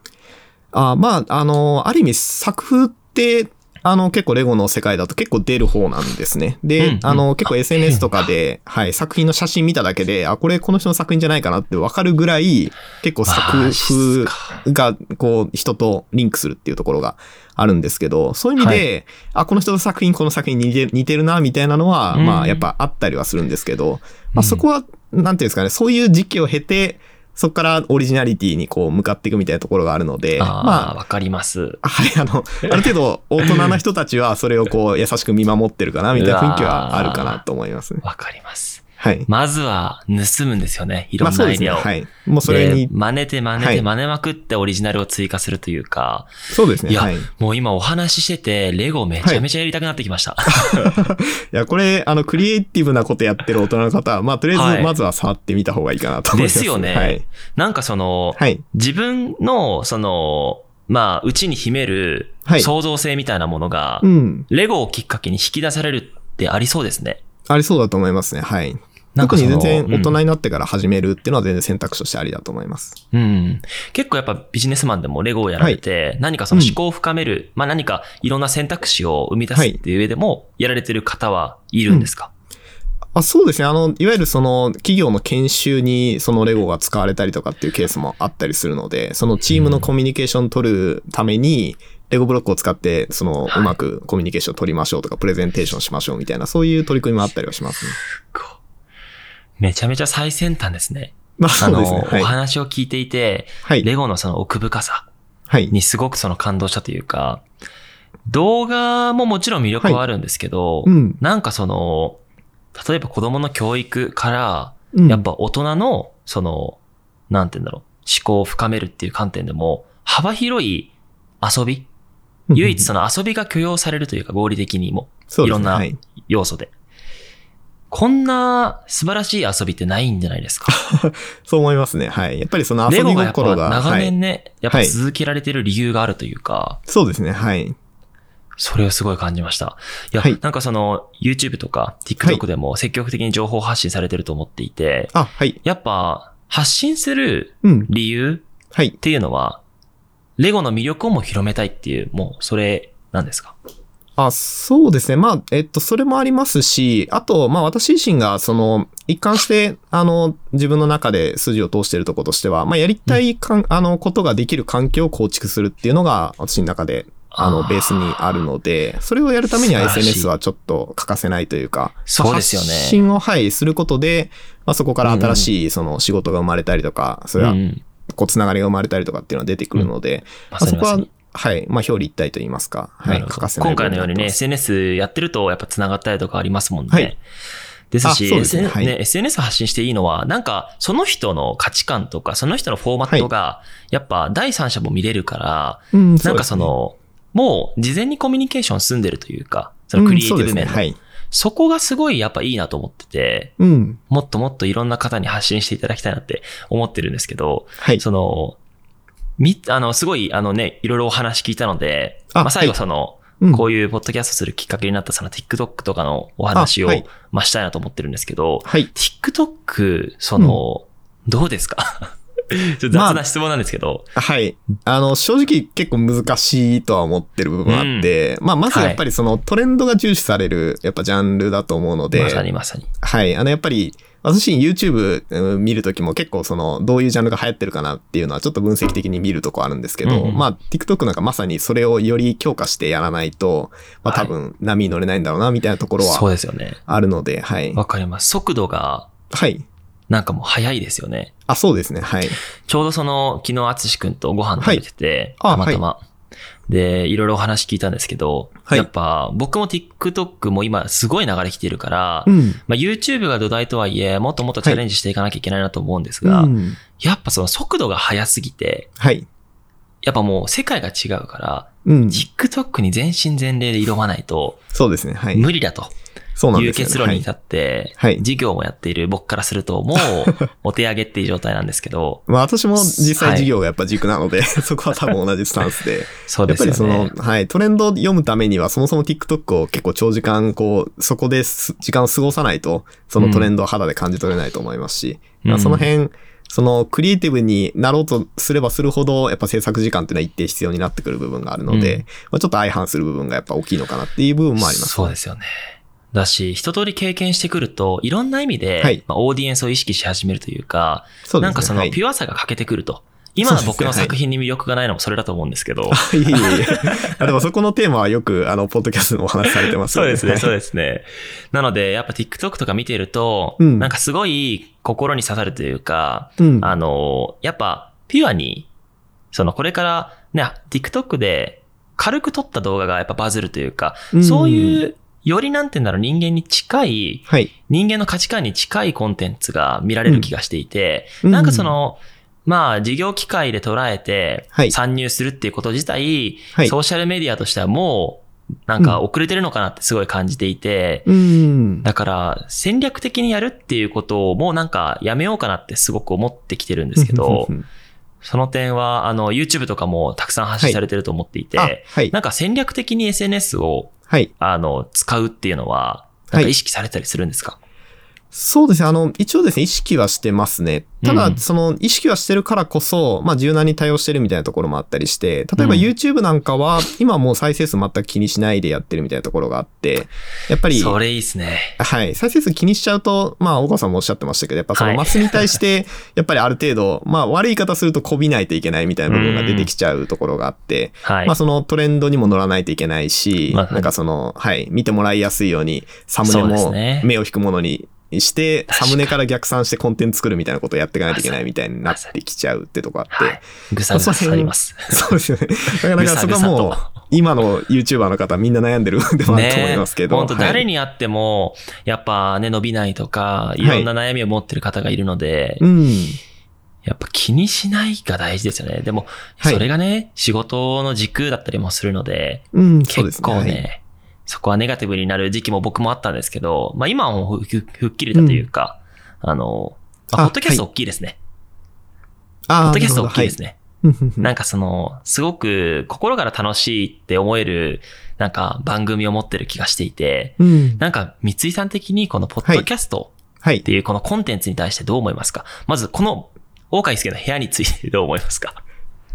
あまあ、あの、ある意味作風って、あの、結構レゴの世界だと結構出る方なんですね。で、うんあの、うん結構 SNS とかで、はい、作品の写真見ただけで、あ、これこの人の作品じゃないかなってわかるぐらい、結構作風か。が、こう、人とリンクするっていうところがあるんですけど、そういう意味で、あ、この人の作品、この作品に似てるな、みたいなのは、うん。まあ、やっぱあったりはするんですけど、うん。まあ、そこは、なんていうんですかね、そういう時期を経て、そこからオリジナリティにこう向かっていくみたいなところがあるので、ああ、まあ、わかります。はい、あの、ある程度大人な人たちはそれをこう優しく見守ってるかなみたいな雰囲気はあるかなと思いますね。わかります。はい。まずは盗むんですよね。いろ。んなアイデアを。はい。もうそれにで、真似て真似はいて真似まくってオリジナルを追加するというか、そうですね。いやはい。いもう今お話ししてて、レゴめちゃめちゃやりたくなってきました。*laughs* や、これ、あの、クリエイティブなことやってる大人の方は、まあ、とりあはいえず、まずは触ってみた方がいいかなと思います。ですよねはい。なんかその、はい。自分の、その、まあ、うちに秘めるはい創造性みたいなものが、うん。レゴをきっかけに引き出されるってありそうですね。ありそうだと思いますね。はい。特に全然大人うんになってから始めるっていうのは全然選択肢としてありだと思います。うん。結構やっぱビジネスマンでもレゴをやられて、何かその思考を深める、まあ何かいろんな選択肢を生み出すっていう上でも、やられてる方はいるんですか、あそうですね。あの、いわゆるその企業の研修にそのレゴが使われたりとかっていうケースもあったりするので、そのチームのコミュニケーションを取るために、レゴブロックを使って、その、はいうまくコミュニケーションを取りましょうとか、プレゼンテーションしましょうみたいな、そういう取り組みもあったりはしますね。めちゃめちゃ最先端ですね。まあ、そうですね。はいお。話を聞いていて、はい。レゴのその奥深さはい。にすごくその感動したというか、動画ももちろん魅力はあるんですけど、うん。なんかその、例えば子供の教育から、うんやっぱ大人の、その、なんて言うんだろう、思考を深めるっていう観点でも、幅広い遊び、唯一その遊びが許容されるというか合理的にも、いろんなはい要素で。こんな素晴らしい遊びってないんじゃないですか？*laughs* そう思いますね。はい。やっぱりその遊びレゴがが、長はい。年ね、やっぱ続けられてる理由があるというか、そうですね。はい。それをすごい感じました。いや、はいなんかその YouTube とかは TikTok でも積極的に情報発信されてると思っていて、あ、はい。やっぱ発信するうん。理由はいっ。ていうのは、レゴの魅力をも広めたいっていう、もうそれなんですか？あ、そうですね。まあ、えっと、それもありますし、あと、まあ私自身が、その、一貫して、あの、自分の中で筋を通しているところとしては、まあやりたいかん、あの、ことができる環境を構築するっていうのが、私の中で、あの、ベースにあるので、それをやるためには SNS はちょっと欠かせないというか、そうですよね。発信を、はい、することで、まあそこから新しい、その仕事が生まれたりとか、それはう、ん。こう、つながりが生まれたりとかっていうのは出てくるので、ままあそこははい、まあ表裏一体と言いますか、はい、欠かせない今回のようにね、SNS やってるとやっぱ繋がったりとかありますもんね。はい。ですし、すね。はい。ね SNS 発信していいのは、なんか、その人の価値観とか、その人のフォーマットが、やっぱ第三者も見れるから、うんなんかそ、の、もう事前にコミュニケーション済んでるというか、そのクリエイティブ面の、うんね。はい。そこがすごいやっぱいいなと思ってて、うん。もっともっといろんな方に発信していただきたいなって思ってるんですけど、はい。その、み、あの、すごい、あのね、いろいろお話聞いたので、あまあ、最後はい。その、うん。こういうポッドキャストするきっかけになったその TikTok とかのお話を、あはい。まあ、したいなと思ってるんですけど、はい。TikTok、その、どうですか？*laughs* ちょっと雑な質問なんですけど、はい。あの、正直結構難しいとは思ってる部分はあって、まあ、まずやっぱりそのトレンドが重視される、やっぱジャンルだと思うので、まさにまさに。はい。あの、やっぱり、私 YouTube うん見るときも結構その、どういうジャンルが流行ってるかなっていうのはちょっと分析的に見るとこあるんですけど、うんうんまあ、TikTok なんかまさにそれをより強化してやらないと、まあはい多分波に乗れないんだろうな、みたいなところそうはですよね。あるので、はい。わかります。速度が、はい。なんかもう速いですよね。あ、そうですね。はい。ちょうどその、昨日、あつしくんとご飯食べてて、はいあたまたま。で、いろいろお話聞いたんですけど、はいやっぱ僕も TikTok も今すごい流れ来てるから、うん。まあ、YouTube が土台とはいえ、もっともっとチャレンジしていかなきゃいけないなと思うんですが、うんやっぱその速度が速すぎて、はい。やっぱもう世界が違うから、うん。TikTok に全身全霊で挑まないとそうですね。はい。無理だというそうなんですよ、ね。結論に至って、はい事業もやっている僕からすると、もう *laughs* お手上げっていう状態なんですけど、まあ私も実はい際事業がやっぱ軸なので、*laughs* そこは多分同じスタンスで。*laughs* そうやっぱですよね。りその、はい、トレンドを読むためにはそもそも TikTok を結構長時間、こう、そこです時間を過ごさないと、そのトレンドを肌で感じ取れないと思いますし、うんまあその辺、そのクリエイティブになろうとすればするほど、やっぱ制作時間っていうのは一定必要になってくる部分があるので、うんまあ、ちょっと相反する部分がやっぱ大きいのかなっていう部分もあります。そうですよね。だし、一通り経験してくると、いろんな意味で、はいまあ、オーディエンスを意識し始めるというか、そうね。なんかそのはいピュアさが欠けてくると。今の僕の作品に魅力がないのもそれだと思うんですけど。いえいえいえ。あでもそこのテーマはよく、あの、ポッドキャストでもお話しされてますよね。そうですね、そうでですね。なので、やっぱ TikTok とか見てると、うんなんかすごい心に刺さるというか、す。うん。あの、やっぱ、ピュアに、その、これから、ね、TikTok で軽く撮った動画がやっぱバズるというか、うんそういう、よりなんて言うんだろう、人間に近い、はい。人間の価値観に近いコンテンツが見られる気がしていて、うんなんかその、まあ、事業機会で捉えてはい、参入するっていうこと自体、はいソーシャルメディアとしてはもう、なんか遅れてるのかなってすごい感じていて、うん。だから戦略的にやるっていうことをもうなんかやめようかなってすごく思ってきてるんですけど、その点はあの YouTube とかもたくさん発信されてると思っていて、あ、はい。なんか戦略的に SNS をはい。あの使うっていうのは、なんか意識されたりするんですか、そうですね。あの、一応ですね、意識はしてますね。ただ、うんその、意識はしてるからこそ、まあ、柔軟に対応してるみたいなところもあったりして、例えばうん YouTube なんかは、今もう再生数全く気にしないでやってるみたいなところがあって、やっぱり、それいいですね。はい。再生数気にしちゃうと、まあ、大川さんもおっしゃってましたけど、やっぱそのはいマスに対して、*laughs* やっぱりある程度、まあ、悪い言い方するとこびないといけないみたいな部分が出てきちゃうところがあって、はい。まあ、そのトレンドにも乗らないといけないし、まあなんかその、はい、見てもらいやすいように、サムネもね目を引くものにして、サムネから逆算してコンテンツ作るみたいなことをやっていかないといけないみたいになってきちゃうってとこあって、はい。ぐさぐさ刺さります。*laughs* そうですよね。だから、そこはもう今の YouTuber の方みんな悩んでる部分でもあると思いますけど。本当はい誰に会っても、やっぱね、伸びないとか、いろんな悩みを持ってる方がいるので、うん。やっぱ気にしないが大事ですよね。でも、はいそれがね、仕事の軸だったりもするので、うん、そうです結構ね、はいそこはネガティブになる時期も僕もあったんですけど、まあ今はもうふふふっきりだというか、あの、まああポッドキャスト大きいですね。あポッドキャスト大きいですね。ね。はいなんかその、すごく心から楽しいって思える、なんか番組を持ってる気がしていて、うん。なんか三井さん的にこのポッドキャストはいって。いうこのコンテンツに対してどう思いますか？まずこの、大海介の部屋についてどう思いますか？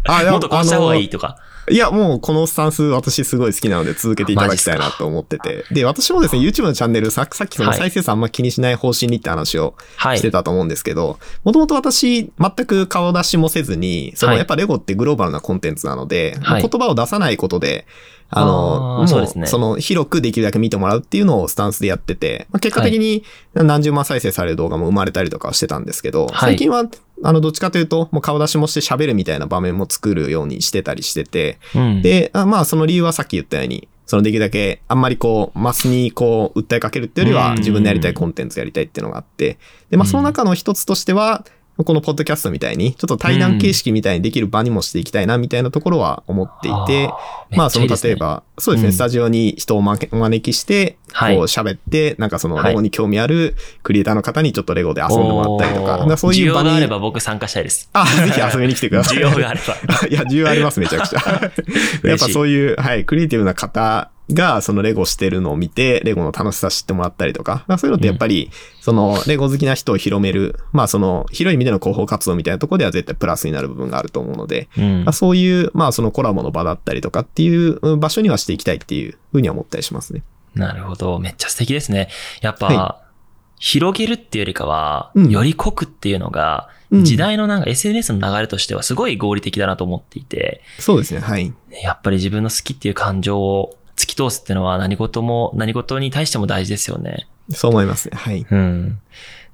あ、*laughs* もっとこうした方がいいあとか。のいや、もうこのスタンス私すごい好きなので続けていただきたいなと思ってて。で、私もですね、YouTube のチャンネルささっきそのはい。再生数あんま気にしない方針にって話をはい。してたと思うんですけど、もともと私全く顔出しもせずに、そのはい。やっぱレゴってグローバルなコンテンツなので、はい。言葉を出さないことで、あの、あーそうですね。その広くできるだけ見てもらうっていうのをスタンスでやってて、まあ、結果的に何十万再生される動画も生まれたりとかはしてたんですけど、はい。最近はあのどっちかというと、もう顔出しもして喋るみたいな場面も作るようにしてたりしてて、うん、で、あまあその理由はさっき言ったように、そのできるだけあんまりこう、マスにこう、訴えかけるっていうよりはうん。自分のやりたいコンテンツやりたいっていうのがあって、で、まあその中の一つとしては、このポッドキャストみたいに、ちょっと対談形式みたいにできる場にもしていきたいなみたいなところは思っていて、まあその例え、ば、そうですね、うんスタジオに人をお招きして、こうはい喋って、なんかそのはいレゴに興味あるクリエイターの方にちょっとレゴで遊んでもらったりとか、からそういう場に需要があれ、ば僕参加したいです。あ、ぜひ遊びに来てください。*laughs* 需要があれば。*laughs* いや、需要あります、めちゃくちゃ。*laughs* やっぱそういう、はい、クリエイティブな方が、そのレゴしてるのを見て、レゴの楽しさ知ってもらったりとか、まあそういうのってやっぱり、その、レゴ好きな人を広める、まあその、広い意味での広報活動みたいなところでは絶対プラスになる部分があると思うので、うん。まあ、そういう、まあそのコラボの場だったりとかっていううん場所にはしていきたいっていうふうには思ったりしますね。なるほど。めっちゃ素敵ですね。やっぱ、は広げるっていうよりかは、うん。より濃くっていうのが、うん。時代のなんか SNS の流れとしてはすごい合理的だなと思っていて、そうですね、はい。やっぱり自分の好きっていう感情を突き通すっていうのは何事も、何事に対しても大事ですよね。そう思います。ね、はい。うん。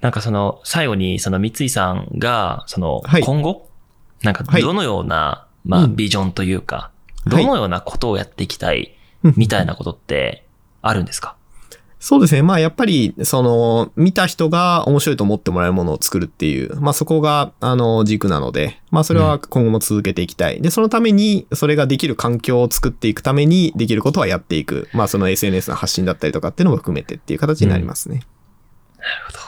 なんかその、最後にその三井さんが、そのはい、今後、なんかはい。どのような、まあ、うん。ビジョンというか、はい。どのようなことをやっていきたい、みたいなことってあるんですか？そうですね。まあやっぱり、その、見た人が面白いと思ってもらえるものを作るっていう、まあそこが、あの、軸なので、まあそれは今後も続けていきたい。で、そのために、それができる環境を作っていくために、できることはやっていく。まあその SNS の発信だったりとかっていうのも含めてっていう形になりますね。なるほど。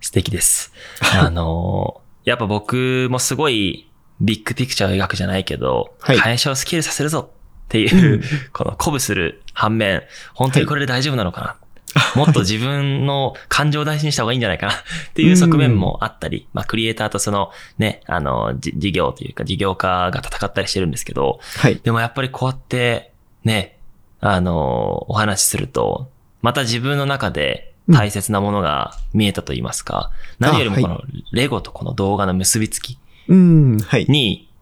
素敵です。*laughs* あのー、やっぱ僕もすごいビッグピクチャーを描くじゃないけど、はい会社をスケールさせるぞっていう、うん *laughs* この鼓舞する反面、本当にこれで大丈夫なのかな、*laughs* もっと自分の感情を大事にした方がいいんじゃないかな *laughs* っていう側面もあったり、まあ、クリエイターとそのね、あの、じ事業というか事業家が戦ったりしてるんですけど、はい。でもやっぱりこうやって、ね、あの、お話しすると、また自分の中で大切なものが見えたと言いますか、何よりもこのレゴとこの動画の結びつきうん、はい。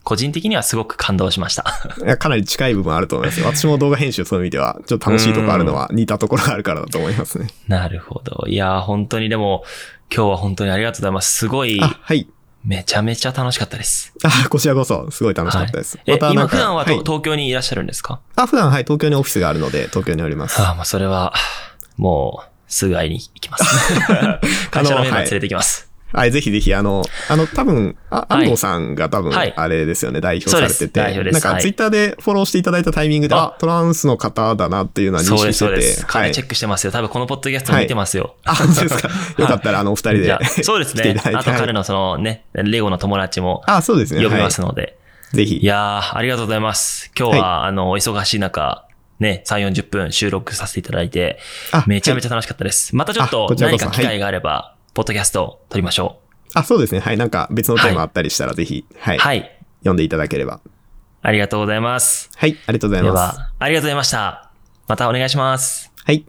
に、個人的にはすごく感動しました。いやかなり近い部分あると思いますよ。私も動画編集そういう意味では、ちょっと楽しいところあるのは似たところがあるからだと思いますね。なるほど。いやー、本当にでも、今日は本当にありがとうございます。すごい、あ、はい。めちゃめちゃ楽しかったです。あ、こちらこそ、すごい楽しかったです。え、今またなんか普段はと、い東京にいらっしゃるんですか？あ、普段はい、東京にオフィスがあるので、東京におります。ああ、もうそれは、もう、すぐ会いに行きます。*laughs* 会社のメンバー連れて行きます。はい、ぜひぜひ、あの、あの、多分、あはい安藤さんが多分はい、あれですよね、代表されてて。なんか、ツイッターでフォローしていただいたタイミングで、ああ、トランスの方だなっていうのは認識してて。はい彼チェ。ックしてますよ。多分このポッドキャスト見てますよ。あ、本当ですか。*laughs* よかったら、あの、お二人でそうですねあと彼のそのね、レゴの友達もあ、そうですね。呼びますはので。い。ぜひ。いやー、ありがとうございます。今日は、あの、お忙しい中、ね、3、40分収録させていただいて、あめちゃめちゃ楽しかったです。またちょっあと何か機会があれば、ポッドキャストを撮りましょあ、そうですね。はい。なんか別のテーマあったりしたら、ぜひ、はう。い。はい。読んでいただければ。ありがとうございます。はい。ありがとうございます。では、ありがとうございました。またお願いします。はい。